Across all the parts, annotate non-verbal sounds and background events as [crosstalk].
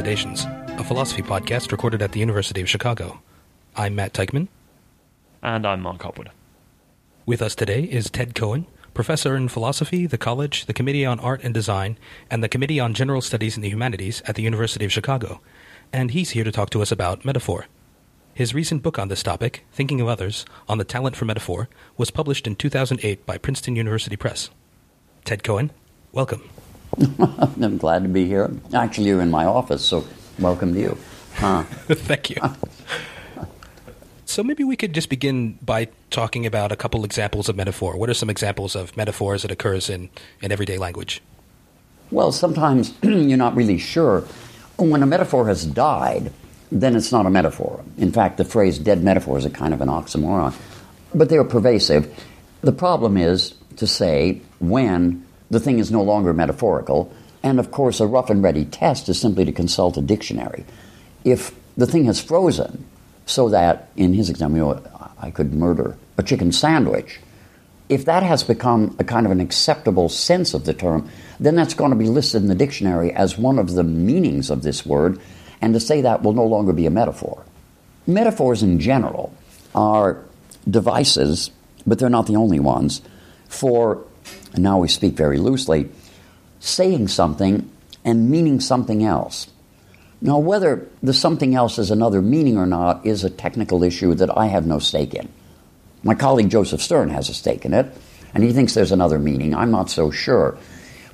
Elucidations, a philosophy podcast recorded at the University of Chicago. I'm Matt Teichman. And I'm Mark Hopwood. With us today is Ted Cohen, professor in philosophy, the college, the Committee on Art and Design, and the Committee on General Studies in the Humanities at the University of Chicago. And he's here to talk to us about metaphor. His recent book on this topic, Thinking of Others, on the Talent for Metaphor, was published in 2008 by Princeton University Press. Ted Cohen, welcome. [laughs] I'm glad to be here. Actually, you're in my office, so welcome to you. Huh. [laughs] Thank you. [laughs] so maybe we could just begin by talking about a couple examples of metaphor. What are some examples of metaphors that occurs in, in everyday language? Well, sometimes [clears throat] you're not really sure. When a metaphor has died, then it's not a metaphor. In fact, the phrase dead metaphor is a kind of an oxymoron. But they're pervasive. The problem is to say when the thing is no longer metaphorical. And of course, a rough and ready test is simply to consult a dictionary. If the thing has frozen, so that, in his example, I could murder a chicken sandwich, if that has become a kind of an acceptable sense of the term, then that's going to be listed in the dictionary as one of the meanings of this word, and to say that will no longer be a metaphor. Metaphors in general are devices, but they're not the only ones, for and now we speak very loosely, saying something and meaning something else. Now, whether the something else is another meaning or not is a technical issue that I have no stake in. My colleague Josef Stern has a stake in it, and he thinks there's another meaning. I'm not so sure.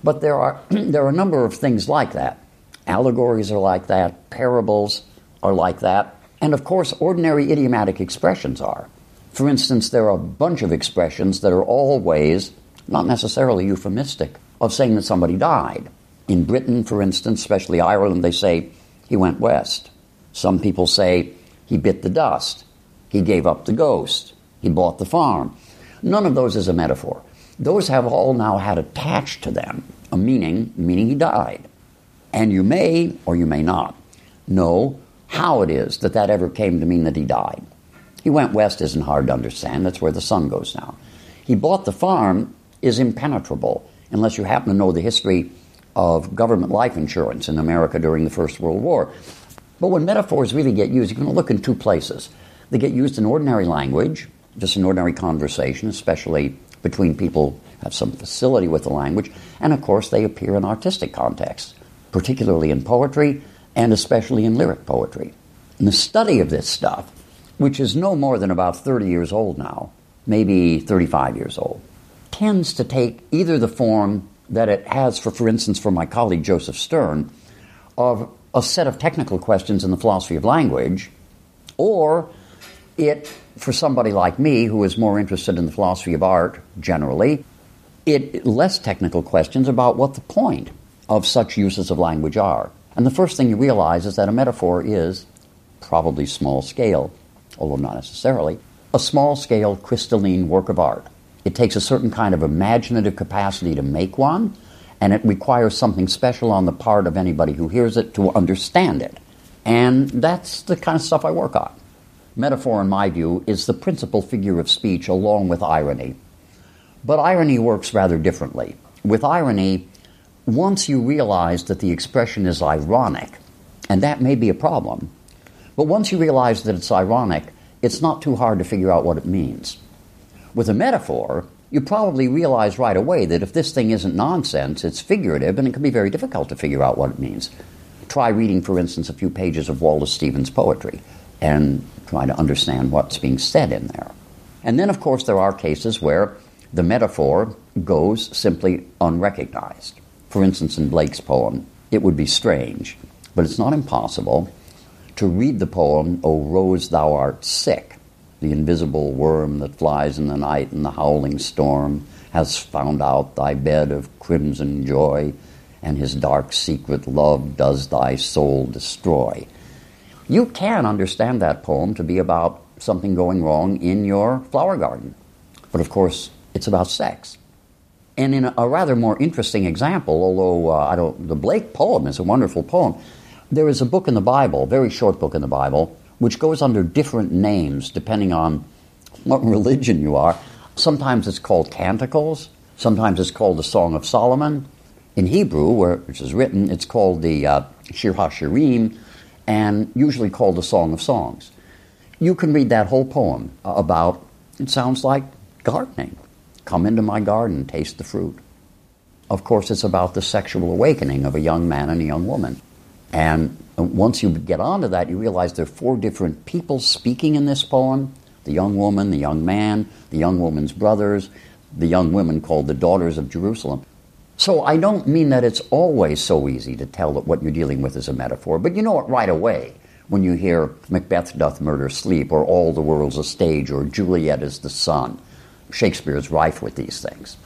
But there are, [clears throat] there are a number of things like that. Allegories are like that, parables are like that, and of course, ordinary idiomatic expressions are. For instance, there are a bunch of expressions that are all ways not necessarily euphemistic, of saying that somebody died. In Britain, for instance, especially Ireland, they say he went west. Some people say he bit the dust, he gave up the ghost, he bought the farm. None of those is a metaphor. Those have all now had attached to them a meaning, meaning he died. And you may, or you may not, know how it is that that ever came to mean that he died. He went west isn't hard to understand. That's where the sun goes now. He bought the farm is impenetrable unless you happen to know the history of government life insurance in America during the First World War. But when metaphors really get used, you can look in two places. They get used in ordinary language, just in ordinary conversation, especially between people have some facility with the language, and of course they appear in artistic contexts, particularly in poetry and especially in lyric poetry. And the study of this stuff, which is no more than about 30 years old now, maybe 35 years old, tends to take either the form that it has, for, for instance, for my colleague Josef Stern, of a set of technical questions in the philosophy of language, or it, for somebody like me who is more interested in the philosophy of art generally, it less technical questions about what the point of such uses of language are. And the first thing you realize is that a metaphor is probably small scale, although not necessarily, a small scale crystalline work of art. It takes a certain kind of imaginative capacity to make one, and it requires something special on the part of anybody who hears it to understand it. And that's the kind of stuff I work on. Metaphor, in my view, is the principal figure of speech along with irony. But irony works rather differently. With irony, once you realize that the expression is ironic, and that may be a problem, but once you realize that it's ironic, it's not too hard to figure out what it means. With a metaphor, you probably realize right away that if this thing isn't nonsense, it's figurative, and it can be very difficult to figure out what it means. Try reading, for instance, a few pages of Wallace Stevens' poetry and try to understand what's being said in there. And then, of course, there are cases where the metaphor goes simply unrecognized. For instance, in Blake's poem, it would be strange, but it's not impossible to read the poem, O Rose, Thou Art Sick, the invisible worm that flies in the night in the howling storm has found out thy bed of crimson joy, and his dark secret love does thy soul destroy. You can understand that poem to be about something going wrong in your flower garden. But of course, it's about sex. And in a rather more interesting example, although uh, I don't, the Blake poem is a wonderful poem, there is a book in the Bible, very short book in the Bible, which goes under different names depending on what [laughs] religion you are. Sometimes it's called Canticles, sometimes it's called the Song of Solomon. In Hebrew, where, which is written, it's called the uh, Shir HaShirim, and usually called the Song of Songs. You can read that whole poem about, it sounds like gardening. Come into my garden, taste the fruit. Of course, it's about the sexual awakening of a young man and a young woman. And once you get onto that, you realize there are four different people speaking in this poem the young woman, the young man, the young woman's brothers, the young women called the daughters of Jerusalem. So I don't mean that it's always so easy to tell that what you're dealing with is a metaphor, but you know it right away when you hear Macbeth doth murder sleep, or all the world's a stage, or Juliet is the sun. Shakespeare is rife with these things.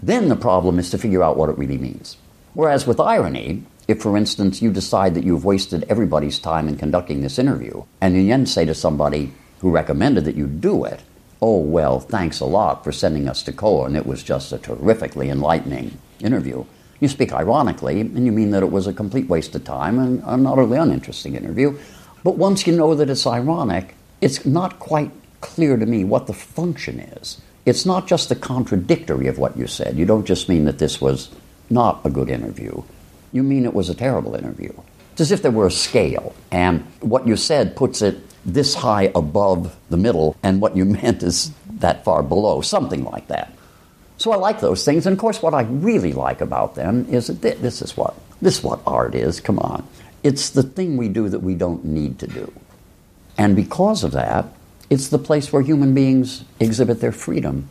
Then the problem is to figure out what it really means. Whereas with irony, if, for instance, you decide that you've wasted everybody's time in conducting this interview, and you then say to somebody who recommended that you do it, Oh, well, thanks a lot for sending us to Cohen. It was just a terrifically enlightening interview. You speak ironically, and you mean that it was a complete waste of time and an utterly uninteresting interview. But once you know that it's ironic, it's not quite clear to me what the function is. It's not just the contradictory of what you said. You don't just mean that this was not a good interview, you mean it was a terrible interview. It's as if there were a scale, and what you said puts it this high above the middle, and what you [laughs] meant is that far below, something like that. So I like those things, and of course, what I really like about them is that this is what this is what art is. Come on, it's the thing we do that we don't need to do, and because of that, it's the place where human beings exhibit their freedom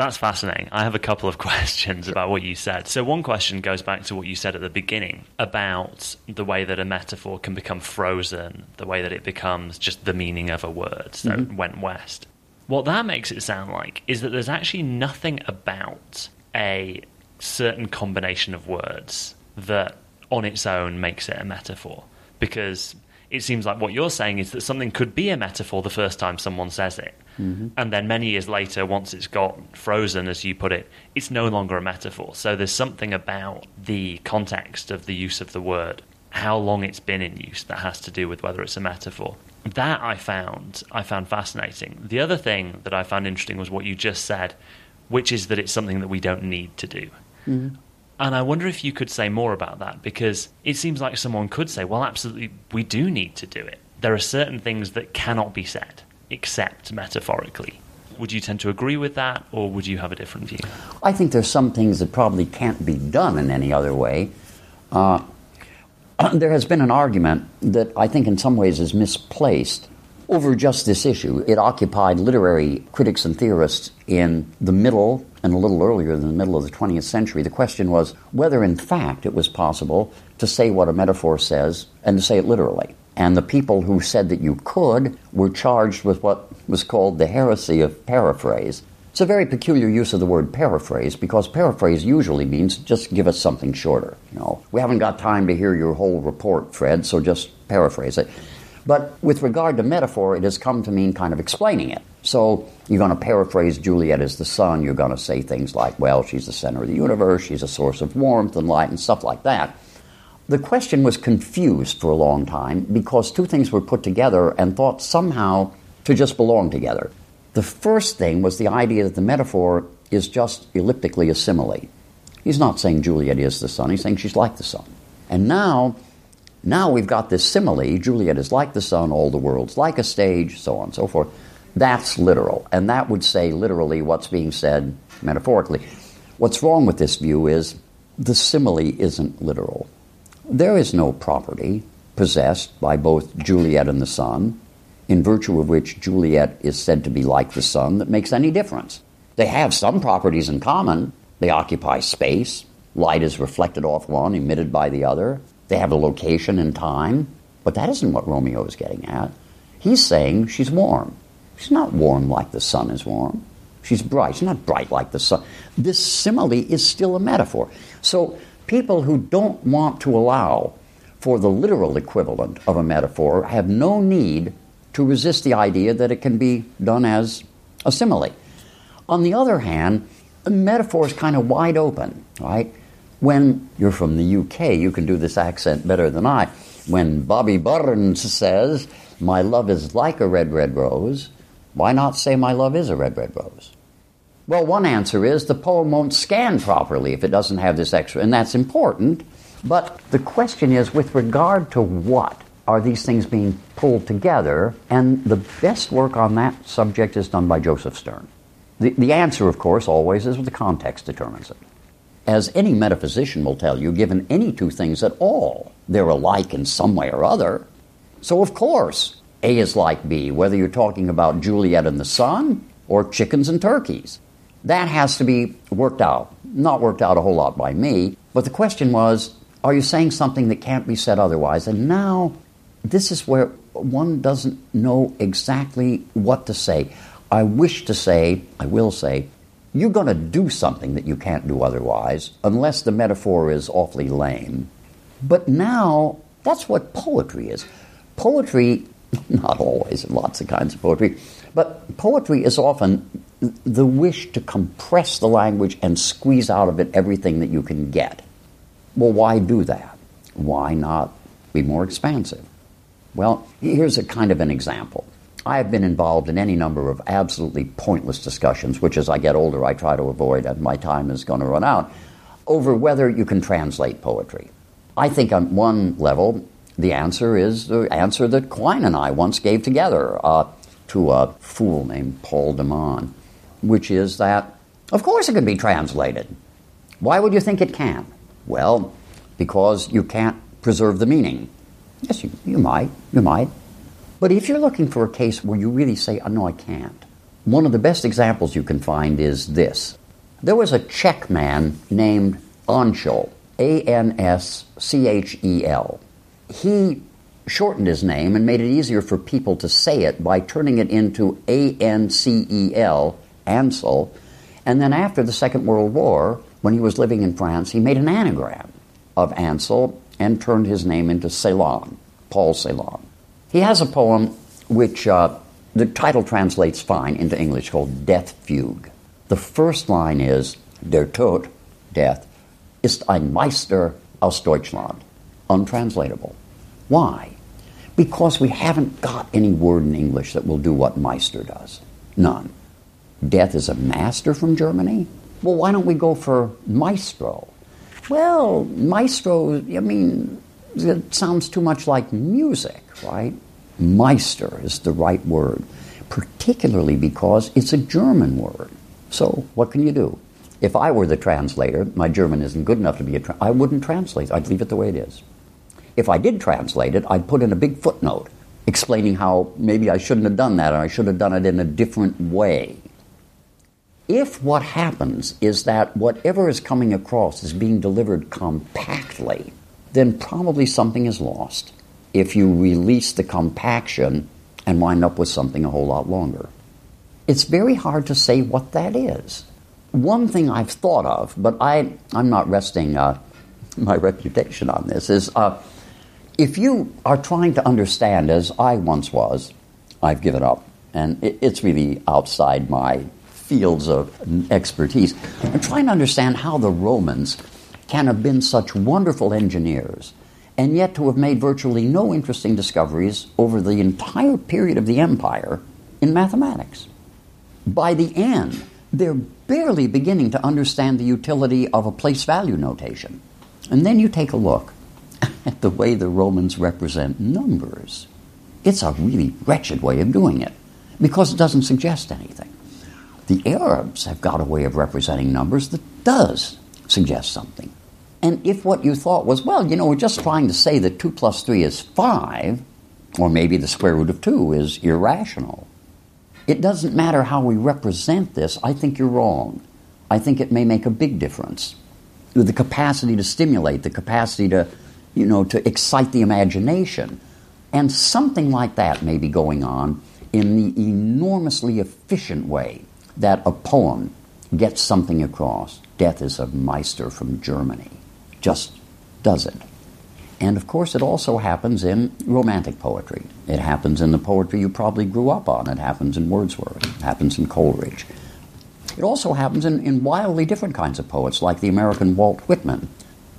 that's fascinating. I have a couple of [laughs] questions about what you said. So, one question goes back to what you said at the beginning about the way that a metaphor can become frozen, the way that it becomes just the meaning of a word. So, mm-hmm. went west. What that makes it sound like is that there's actually nothing about a certain combination of words that on its own makes it a metaphor. Because it seems like what you're saying is that something could be a metaphor the first time someone says it. Mm-hmm. And then many years later, once it's got frozen, as you put it, it's no longer a metaphor. So there's something about the context of the use of the word, how long it's been in use, that has to do with whether it's a metaphor. That I found I found fascinating. The other thing that I found interesting was what you just said, which is that it's something that we don't need to do. Mm-hmm. And I wonder if you could say more about that because it seems like someone could say, well, absolutely, we do need to do it. There are certain things that cannot be said except metaphorically. Would you tend to agree with that, or would you have a different view? I think there's some things that probably can't be done in any other way. Uh, [clears throat] there has been an argument that I think in some ways is misplaced over just this issue. It occupied literary critics and theorists in the middle and a little earlier than the middle of the 20th century. The question was whether, in fact, it was possible to say what a metaphor says and to say it literally. And the people who said that you could were charged with what was called the heresy of paraphrase. It's a very peculiar use of the word paraphrase because paraphrase usually means just give us something shorter. You know, we haven't got time to hear your whole report, Fred, so just paraphrase it. But with regard to metaphor, it has come to mean kind of explaining it. So you're going to paraphrase Juliet as the sun. You're going to say things like, well, she's the center of the universe, she's a source of warmth and light, and stuff like that. The question was confused for a long time because two things were put together and thought somehow to just belong together. The first thing was the idea that the metaphor is just elliptically a simile. He's not saying Juliet is the sun, he's saying she's like the sun. And now, now we've got this simile Juliet is like the sun, all the world's like a stage, so on and so forth. That's literal. And that would say literally what's being said metaphorically. What's wrong with this view is the simile isn't literal. There is no property possessed by both Juliet and the sun, in virtue of which Juliet is said to be like the sun, that makes any difference. They have some properties in common. They occupy space, light is reflected off one, emitted by the other. They have a location and time, but that isn't what Romeo is getting at. He's saying she's warm. She's not warm like the sun is warm. She's bright. She's not bright like the sun. This simile is still a metaphor. So people who don't want to allow for the literal equivalent of a metaphor have no need to resist the idea that it can be done as a simile. On the other hand, a metaphor is kind of wide open, right? When you're from the UK, you can do this accent better than I. When Bobby Burns says, My love is like a red, red rose, why not say, My love is a red, red rose? Well, one answer is the poem won't scan properly if it doesn't have this extra, and that's important But the question is with regard to what are these things being pulled together? And the best work on that subject is done by Josef Stern. The, the answer, of course, always is the context determines it. As any metaphysician will tell you, given any two things at all, they're alike in some way or other. So, of course, A is like B, whether you're talking about Juliet and the sun or chickens and turkeys. That has to be worked out. Not worked out a whole lot by me, but the question was are you saying something that can't be said otherwise? And now, this is where one doesn't know exactly what to say. I wish to say, I will say, you're going to do something that you can't do otherwise, unless the metaphor is awfully lame. But now, that's what poetry is. Poetry, [laughs] not always, lots of kinds of poetry, but poetry is often the wish to compress the language and squeeze out of it everything that you can get. Well, why do that? Why not be more expansive? Well, here's a kind of an example. I have been involved in any number of absolutely pointless discussions, which as I get older I try to avoid, and my time is going to run out, over whether you can translate poetry. I think on one level, the answer is the answer that Quine and I once gave together uh, to a fool named Paul de Man, which is that, of course, it can be translated. Why would you think it can? Well, because you can't preserve the meaning. Yes, you, you might. You might. But if you're looking for a case where you really say, oh, no, I can't, one of the best examples you can find is this. There was a Czech man named Anschel, A N S C H E L. He shortened his name and made it easier for people to say it by turning it into A N C E L, Ancel. And then after the Second World War, when he was living in France, he made an anagram of Ancel and turned his name into Celan, Paul Celan. He has a poem which uh, the title translates fine into English called Death Fugue. The first line is Der Tod, death, ist ein Meister aus Deutschland. Untranslatable. Why? Because we haven't got any word in English that will do what Meister does. None. Death is a master from Germany? Well, why don't we go for Maestro? Well, Maestro, I mean, it sounds too much like music, right? Meister is the right word, particularly because it's a German word. So, what can you do? If I were the translator, my German isn't good enough to be a tra- I wouldn't translate. I'd leave it the way it is. If I did translate it, I'd put in a big footnote explaining how maybe I shouldn't have done that or I should have done it in a different way. If what happens is that whatever is coming across is being delivered compactly, then probably something is lost if you release the compaction and wind up with something a whole lot longer. It's very hard to say what that is. One thing I've thought of, but I, I'm not resting uh, [laughs] my reputation on this, is uh, if you are trying to understand, as I once was, I've given up, and it, it's really outside my fields of expertise. I'm trying to understand how the Romans can have been such wonderful engineers and yet to have made virtually no interesting discoveries over the entire period of the empire in mathematics. By the end, they're barely beginning to understand the utility of a place value notation. And then you take a look [laughs] at the way the Romans represent numbers. It's a really wretched way of doing it because it doesn't suggest anything. The Arabs have got a way of representing numbers that does suggest something. And if what you thought was, well, you know, we're just trying to say that 2 plus 3 is 5, or maybe the square root of 2 is irrational, it doesn't matter how we represent this. I think you're wrong. I think it may make a big difference. The capacity to stimulate, the capacity to, you know, to excite the imagination. And something like that may be going on in the enormously efficient way that a poem gets something across. Death is a Meister from Germany just does it. And of course, it also happens in romantic poetry. It happens in the poetry you probably grew up on. It happens in Wordsworth. It happens in Coleridge. It also happens in, in wildly different kinds of poets, like the American Walt Whitman.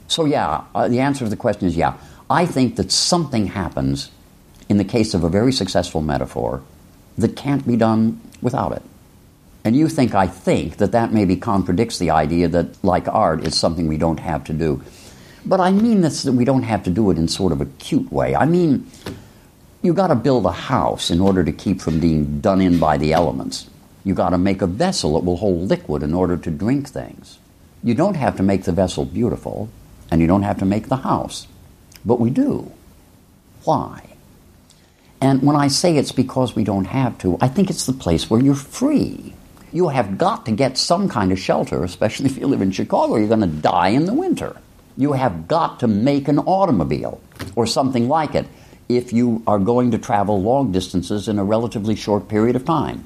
So, yeah, uh, the answer to the question is yeah. I think that something happens in the case of a very successful metaphor that can't be done without it. And you think, I think, that that maybe contradicts the idea that, like art, it's something we don't have to do. But I mean this that we don't have to do it in sort of a cute way. I mean, you got to build a house in order to keep from being done in by the elements. You got to make a vessel that will hold liquid in order to drink things. You don't have to make the vessel beautiful, and you don't have to make the house. But we do. Why? And when I say it's because we don't have to, I think it's the place where you're free. You have got to get some kind of shelter, especially if you live in Chicago. You're going to die in the winter. You have got to make an automobile or something like it if you are going to travel long distances in a relatively short period of time.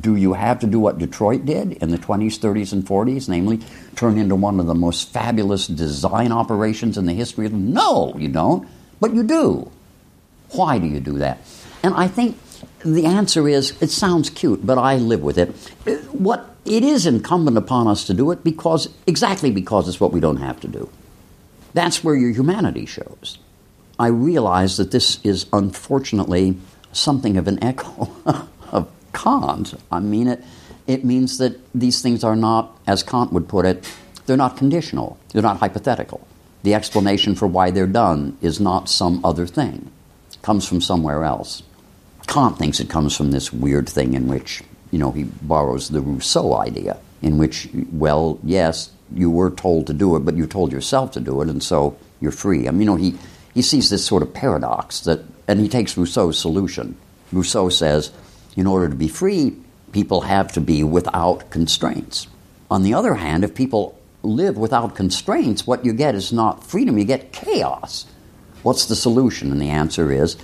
Do you have to do what Detroit did in the 20s, 30s, and 40s, namely turn into one of the most fabulous design operations in the history of? No, you don't, but you do. Why do you do that? And I think the answer is it sounds cute, but I live with it. What it is incumbent upon us to do it because exactly because it's what we don't have to do. That's where your humanity shows. I realize that this is unfortunately something of an echo [laughs] of Kant. I mean it it means that these things are not, as Kant would put it, they're not conditional. They're not hypothetical. The explanation for why they're done is not some other thing. It comes from somewhere else. Kant thinks it comes from this weird thing in which, you know, he borrows the Rousseau idea, in which, well, yes, you were told to do it, but you told yourself to do it, and so you're free. I mean, you know, he, he sees this sort of paradox that, and he takes Rousseau's solution. Rousseau says, in order to be free, people have to be without constraints. On the other hand, if people live without constraints, what you get is not freedom, you get chaos. What's the solution? And the answer is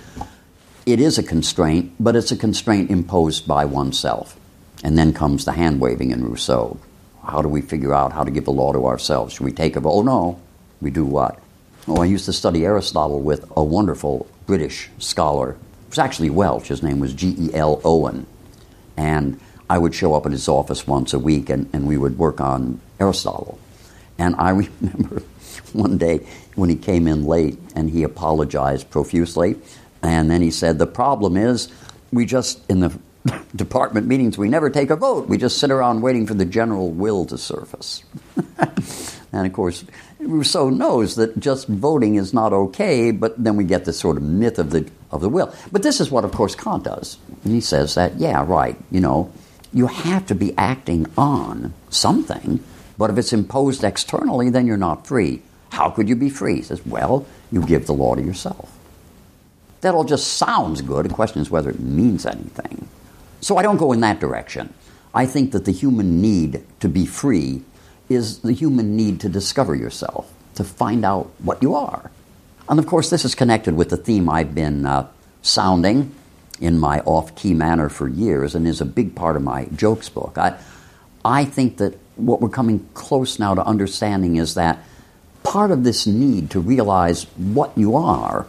it is a constraint, but it's a constraint imposed by oneself. And then comes the hand waving in Rousseau. How do we figure out how to give the law to ourselves? Should we take a vote? Oh, no. We do what? Oh, I used to study Aristotle with a wonderful British scholar. It was actually Welsh. His name was G.E.L. Owen. And I would show up at his office once a week and, and we would work on Aristotle. And I [laughs] remember one day when he came in late and he apologized profusely and then he said, The problem is, we just, in the [laughs] department meetings, we never take a vote. We just sit around waiting for the general will to surface. [laughs] and of course, Rousseau knows that just voting is not okay, but then we get this sort of myth of the, of the will. But this is what, of course, Kant does. He says that, yeah, right, you know, you have to be acting on something, but if it's imposed externally, then you're not free. How could you be free? He says, well, you give the law to yourself. That all just sounds good. The question is whether it means anything. So I don't go in that direction. I think that the human need to be free is the human need to discover yourself, to find out what you are. And of course, this is connected with the theme I've been uh, sounding in my off key manner for years and is a big part of my jokes book. I, I think that what we're coming close now to understanding is that part of this need to realize what you are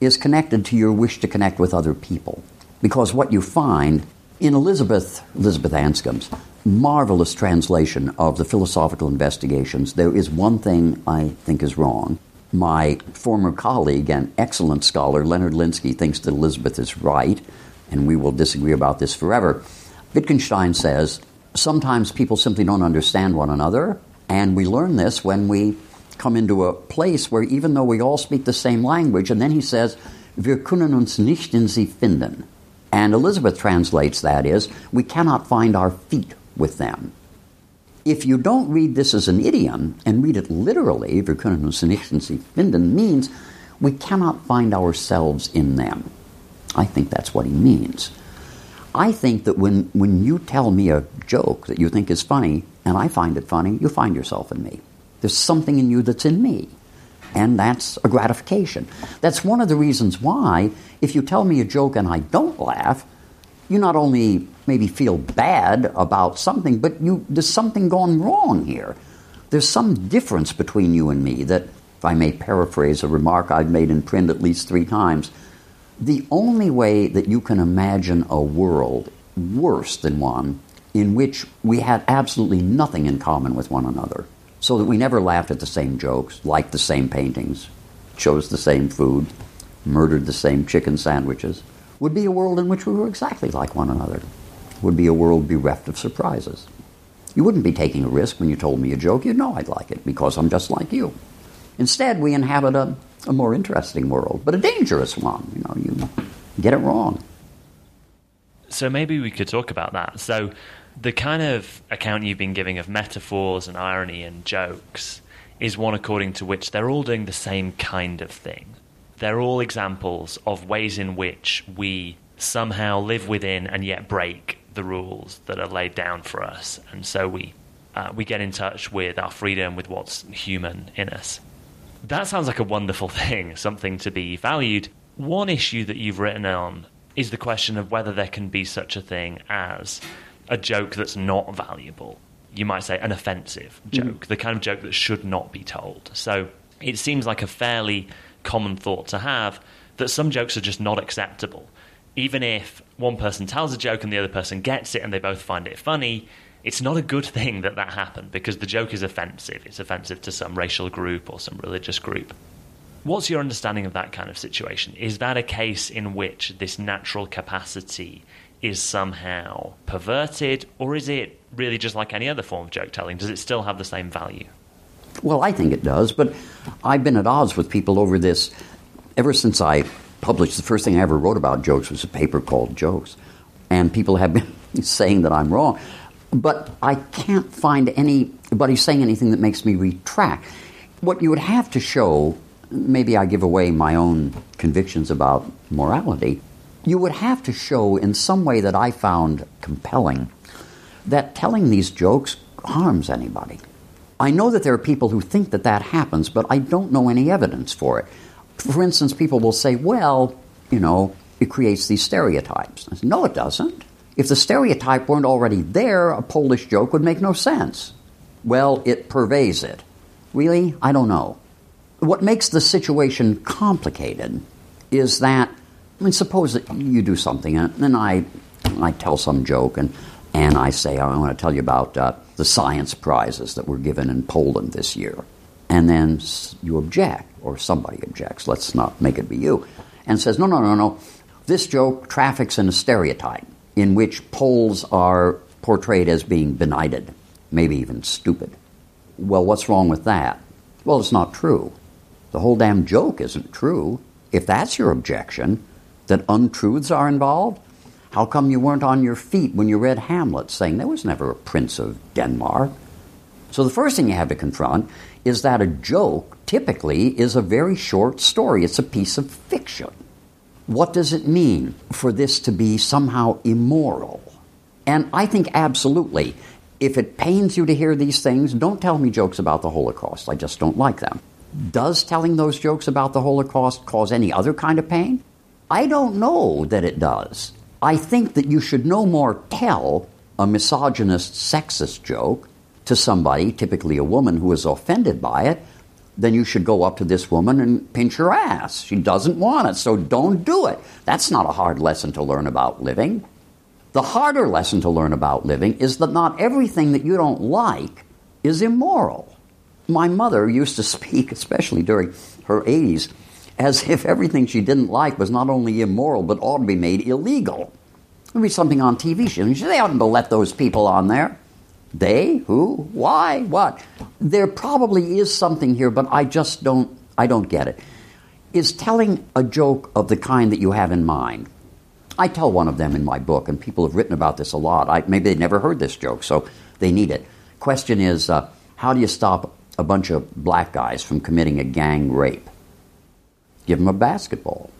is connected to your wish to connect with other people. Because what you find in Elizabeth, Elizabeth Anscombe's marvelous translation of the philosophical investigations, there is one thing I think is wrong. My former colleague and excellent scholar, Leonard Linsky, thinks that Elizabeth is right, and we will disagree about this forever. Wittgenstein says sometimes people simply don't understand one another, and we learn this when we come into a place where even though we all speak the same language, and then he says, Wir können uns nicht in sie finden. And Elizabeth translates that is, we cannot find our feet with them. If you don't read this as an idiom and read it literally, Wir können uns nicht in sie finden, means we cannot find ourselves in them. I think that's what he means. I think that when, when you tell me a joke that you think is funny, and I find it funny, you find yourself in me. There's something in you that's in me. And that's a gratification. That's one of the reasons why, if you tell me a joke and I don't laugh, you not only maybe feel bad about something, but you, there's something gone wrong here. There's some difference between you and me that, if I may paraphrase a remark I've made in print at least three times, the only way that you can imagine a world worse than one in which we had absolutely nothing in common with one another so that we never laughed at the same jokes, liked the same paintings, chose the same food, murdered the same chicken sandwiches, would be a world in which we were exactly like one another. Would be a world bereft of surprises. You wouldn't be taking a risk when you told me a joke. You'd know I'd like it because I'm just like you. Instead, we inhabit a, a more interesting world, but a dangerous one. You know, you get it wrong. So maybe we could talk about that. So the kind of account you've been giving of metaphors and irony and jokes is one according to which they're all doing the same kind of thing. They're all examples of ways in which we somehow live within and yet break the rules that are laid down for us. And so we, uh, we get in touch with our freedom, with what's human in us. That sounds like a wonderful [laughs] thing, something to be valued. One issue that you've written on is the question of whether there can be such a thing as a joke that's not valuable. You might say an offensive mm. joke, mm. the kind of joke that should not be told. So it seems like a fairly common thought to have that some jokes are just not acceptable. Even if one person tells a joke and the other person gets it and they both find it funny, it's not a good thing that that happened because the joke is offensive. It's offensive to some racial group or some religious group. What's your understanding of that kind of situation? Is that a case in which this natural capacity is somehow perverted, or is it really just like any other form of joke telling? Does it still have the same value? Well, I think it does, but I've been at odds with people over this ever since I published the first thing I ever wrote about jokes was a paper called Jokes. And people have been [laughs] saying that I'm wrong. But I can't find anybody saying anything that makes me retract. What you would have to show, maybe I give away my own convictions about morality, you would have to show in some way that I found compelling that telling these jokes harms anybody. I know that there are people who think that that happens, but I don't know any evidence for it. For instance, people will say, well, you know, it creates these stereotypes. Say, no, it doesn't. If the stereotype weren't already there, a Polish joke would make no sense. Well, it pervades it. Really? I don't know. What makes the situation complicated is that I mean, suppose that you do something, and then I, I tell some joke, and, and I say, I want to tell you about uh, the science prizes that were given in Poland this year. And then you object, or somebody objects, let's not make it be you, and says, no, no, no, no, this joke traffics in a stereotype in which Poles are portrayed as being benighted, maybe even stupid. Well, what's wrong with that? Well, it's not true. The whole damn joke isn't true. If that's your objection, that untruths are involved? How come you weren't on your feet when you read Hamlet saying there was never a prince of Denmark? So the first thing you have to confront is that a joke typically is a very short story, it's a piece of fiction. What does it mean for this to be somehow immoral? And I think absolutely, if it pains you to hear these things, don't tell me jokes about the Holocaust. I just don't like them. Does telling those jokes about the Holocaust cause any other kind of pain? I don't know that it does. I think that you should no more tell a misogynist, sexist joke to somebody, typically a woman who is offended by it, then you should go up to this woman and pinch her ass. She doesn't want it, so don't do it. That's not a hard lesson to learn about living. The harder lesson to learn about living is that not everything that you don't like is immoral. My mother used to [laughs] speak, especially during her 80s, as if everything she didn't like was not only immoral but ought to be made illegal. It would be something on TV. She they oughtn't to let those people on there. They? Who? Why? What? There probably is something here, but I just don't I don't get it. Is telling a joke of the kind that you have in mind. I tell one of them in my book, and people have written about this a lot. I, maybe they never heard this joke, so they need it. Question is, uh, how do you stop a bunch of black guys from committing a gang rape? Give them a basketball.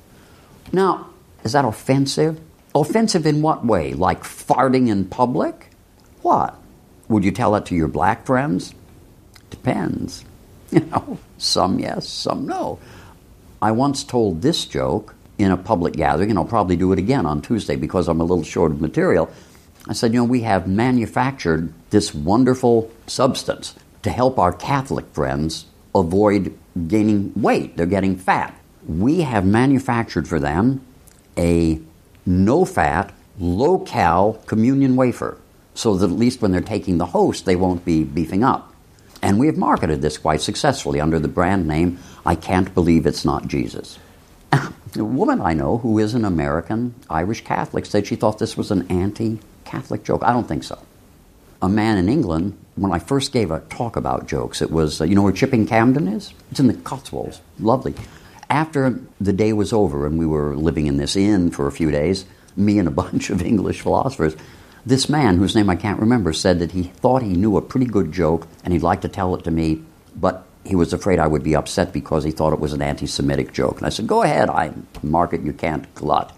Now, is that offensive? Offensive in what way? Like farting in public? What? Would you tell it to your black friends? Depends. [laughs] You know, some yes, some no. I once told this joke in a public gathering, and I'll probably do it again on Tuesday because I'm a little short of material. I said, you know, we have manufactured this wonderful substance to help our Catholic friends avoid gaining weight. They're getting fat we have manufactured for them a no fat, low cal communion wafer so that at least when they're taking the host, they won't be beefing up. And we have marketed this quite successfully under the brand name I Can't Believe It's Not Jesus. a woman I know who is an American Irish Catholic said she thought this was an anti Catholic joke. I don't think so. a man in England, when I first gave a talk about jokes, it was, uh, you know where Chipping Campden is? It's in the Cotswolds. Lovely. After the day was over and we were living in this inn for a few days, me and a [laughs] bunch of English philosophers, this man, whose name I can't remember, said that he thought he knew a pretty good joke and he'd like to tell it to me, but he was afraid I would be upset because he thought it was an anti Semitic joke. And I said, Go ahead, I mark it, you can't glut.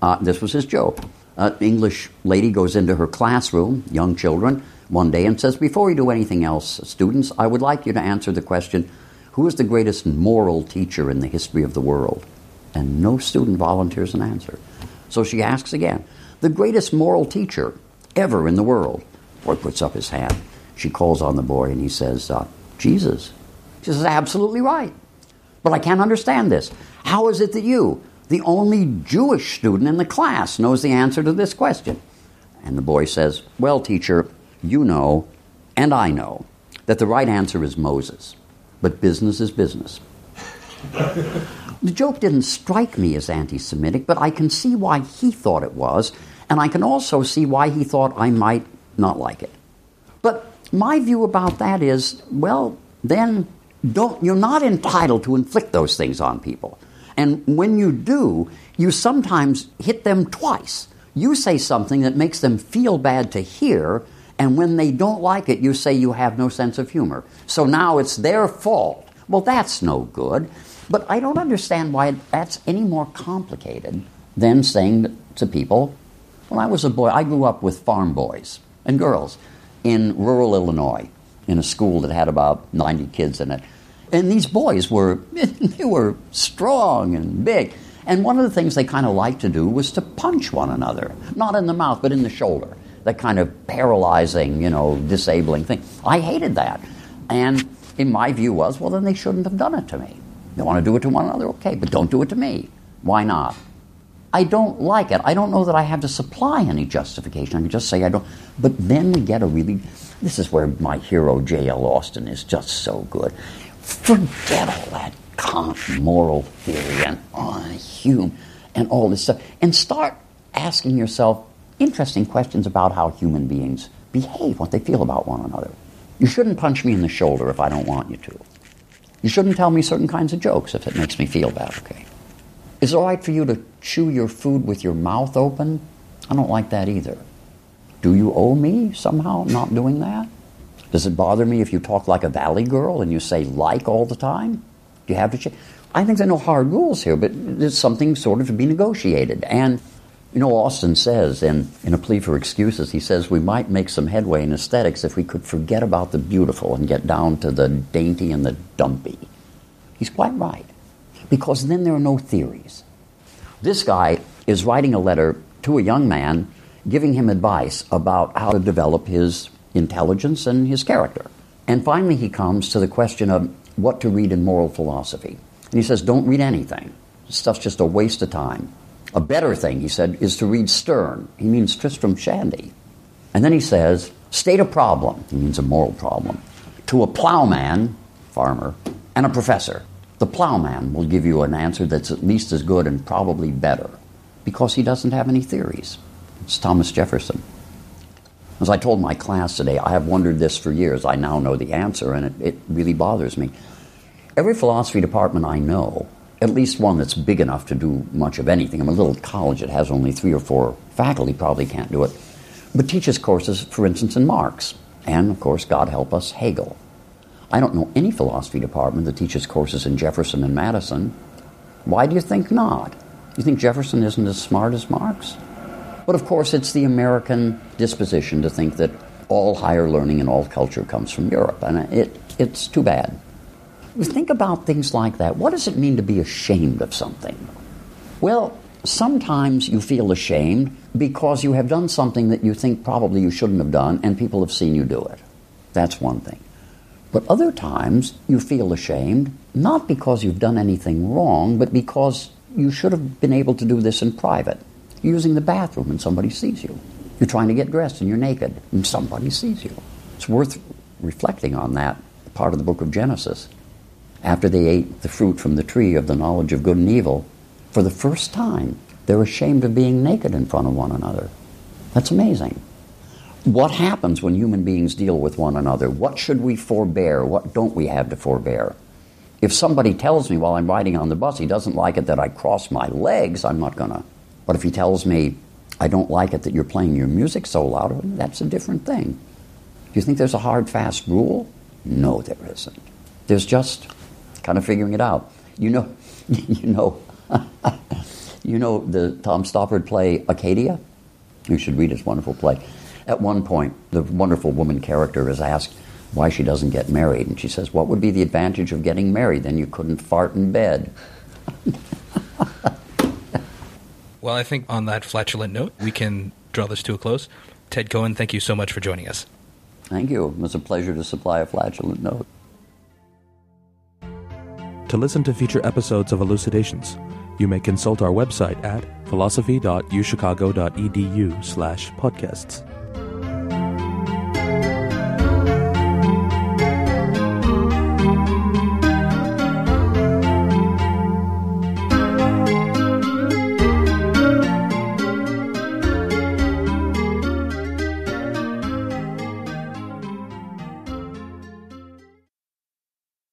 Uh, this was his joke. An English lady goes into her classroom, young children, one day and says, Before you do anything else, students, I would like you to answer the question Who is the greatest moral teacher in the history of the world? And no student volunteers an answer. So she asks again, The greatest moral teacher ever in the world? Boy puts up his hand. She calls on the boy and he says, uh, Jesus. She says, Absolutely right. But I can't understand this. How is it that you, the only Jewish student in the class, knows the answer to this question? And the boy says, Well, teacher, you know, and I know, that the right answer is Moses. But business is business. the joke didn't strike me as anti Semitic, but I can see why he thought it was, and I can also see why he thought I might not like it. But my view about that is well, then don't, you're not entitled to inflict those things on people. And when you do, you sometimes hit them twice. You say something that makes them feel bad to hear, and when they don't like it, you say you have no sense of humor. So now it's their fault. Well, that's no good. But I don't understand why that's any more complicated than saying to people, when I was a boy, I grew up with farm boys and girls in rural Illinois in a school that had about 90 kids in it. And these boys were [laughs] they were strong and big. And one of the things they kind of liked to do was to punch one another, not in the mouth, but in the shoulder. That kind of paralyzing, you know, disabling thing. I hated that. And in my view was, well, then they shouldn't have done it to me. They want to do it to one another, okay, but don't do it to me. Why not? I don't like it. I don't know that I have to supply any justification. I can just say I don't. But then we get a really. This is where my hero J.L. Austin is just so good. Forget all that Kant moral theory and uh, oh, Hume and all this stuff, and start asking yourself interesting questions about how human beings behave, what they feel about one another. You shouldn't punch me in the shoulder if I don't want you to. You shouldn't tell me certain kinds of jokes if it makes me feel bad, okay? Is it all right for you to chew your food with your mouth open? I don't like that either. Do you owe me somehow not doing that? Does it bother me if you talk like a valley girl and you say like all the time? Do you have to change? I think there are no hard rules here, but there's something sort of to be negotiated. And, you know, Austin says in, in A Plea for Excuses, he says we might make some headway in aesthetics if we could forget about the beautiful and get down to the dainty and the dumpy. He's quite right, because then there are no theories. This guy is writing a letter to a young man giving him advice about how to develop his intelligence and his character. And finally, he comes to the question of what to read in moral philosophy. And he says, Don't read anything. This stuff's just a waste of time. A better thing, he said, is to read Sterne. He means Tristram Shandy. And then he says, State a problem. He means a moral problem. To a plowman, farmer, and a professor. The plowman will give you an answer that's at least as good and probably better because he doesn't have any theories. It's Thomas Jefferson. As I told my class today, I have wondered this for years. I now know the answer, and it, it really bothers me. Every philosophy department I know, at least one that's big enough to do much of anything, I'm a little college that has only three or four faculty, probably can't do it, but teaches courses, for instance, in Marx, and of course, God help us, Hegel. I don't know any philosophy department that teaches courses in Jefferson and Madison. Why do you think not? You think Jefferson isn't as smart as Marx? But of course, it's the American disposition to think that all higher learning and all culture comes from Europe, and it, it's too bad. Think about things like that. What does it mean to be ashamed of something? Well, sometimes you feel ashamed because you have done something that you think probably you shouldn't have done, and people have seen you do it. That's one thing. But other times you feel ashamed not because you've done anything wrong, but because you should have been able to do this in private. You're using the bathroom and somebody sees you. You're trying to get dressed and you're naked and somebody sees you. It's worth reflecting on that part of the book of Genesis. After they ate the fruit from the tree of the knowledge of good and evil, for the first time, they're ashamed of being naked in front of one another. That's amazing. what happens when human beings deal with one another? What should we forbear? What don't we have to forbear? If somebody tells me while I'm riding on the bus he doesn't like it that I cross my legs, I'm not going to. But if he tells me, I don't like it that you're playing your music so loud, that's a different thing. Do you think there's a hard, fast rule? No, there isn't. There's just kind of figuring it out. You know, [laughs] you know, [laughs] you know the Tom Stoppard play Arcadia. You should read his wonderful play. At one point, the wonderful woman character is asked why she doesn't get married, and she says, "What would be the advantage of getting married? Then you couldn't fart in bed." [laughs] well, I think on that flatulent note, we can draw this to a close. Ted Cohen, thank you so much for joining us. Thank you. It was a pleasure to supply a flatulent note. To listen to future episodes of Elucidations, you may consult our website at philosophy.uchicago.edu slash podcasts.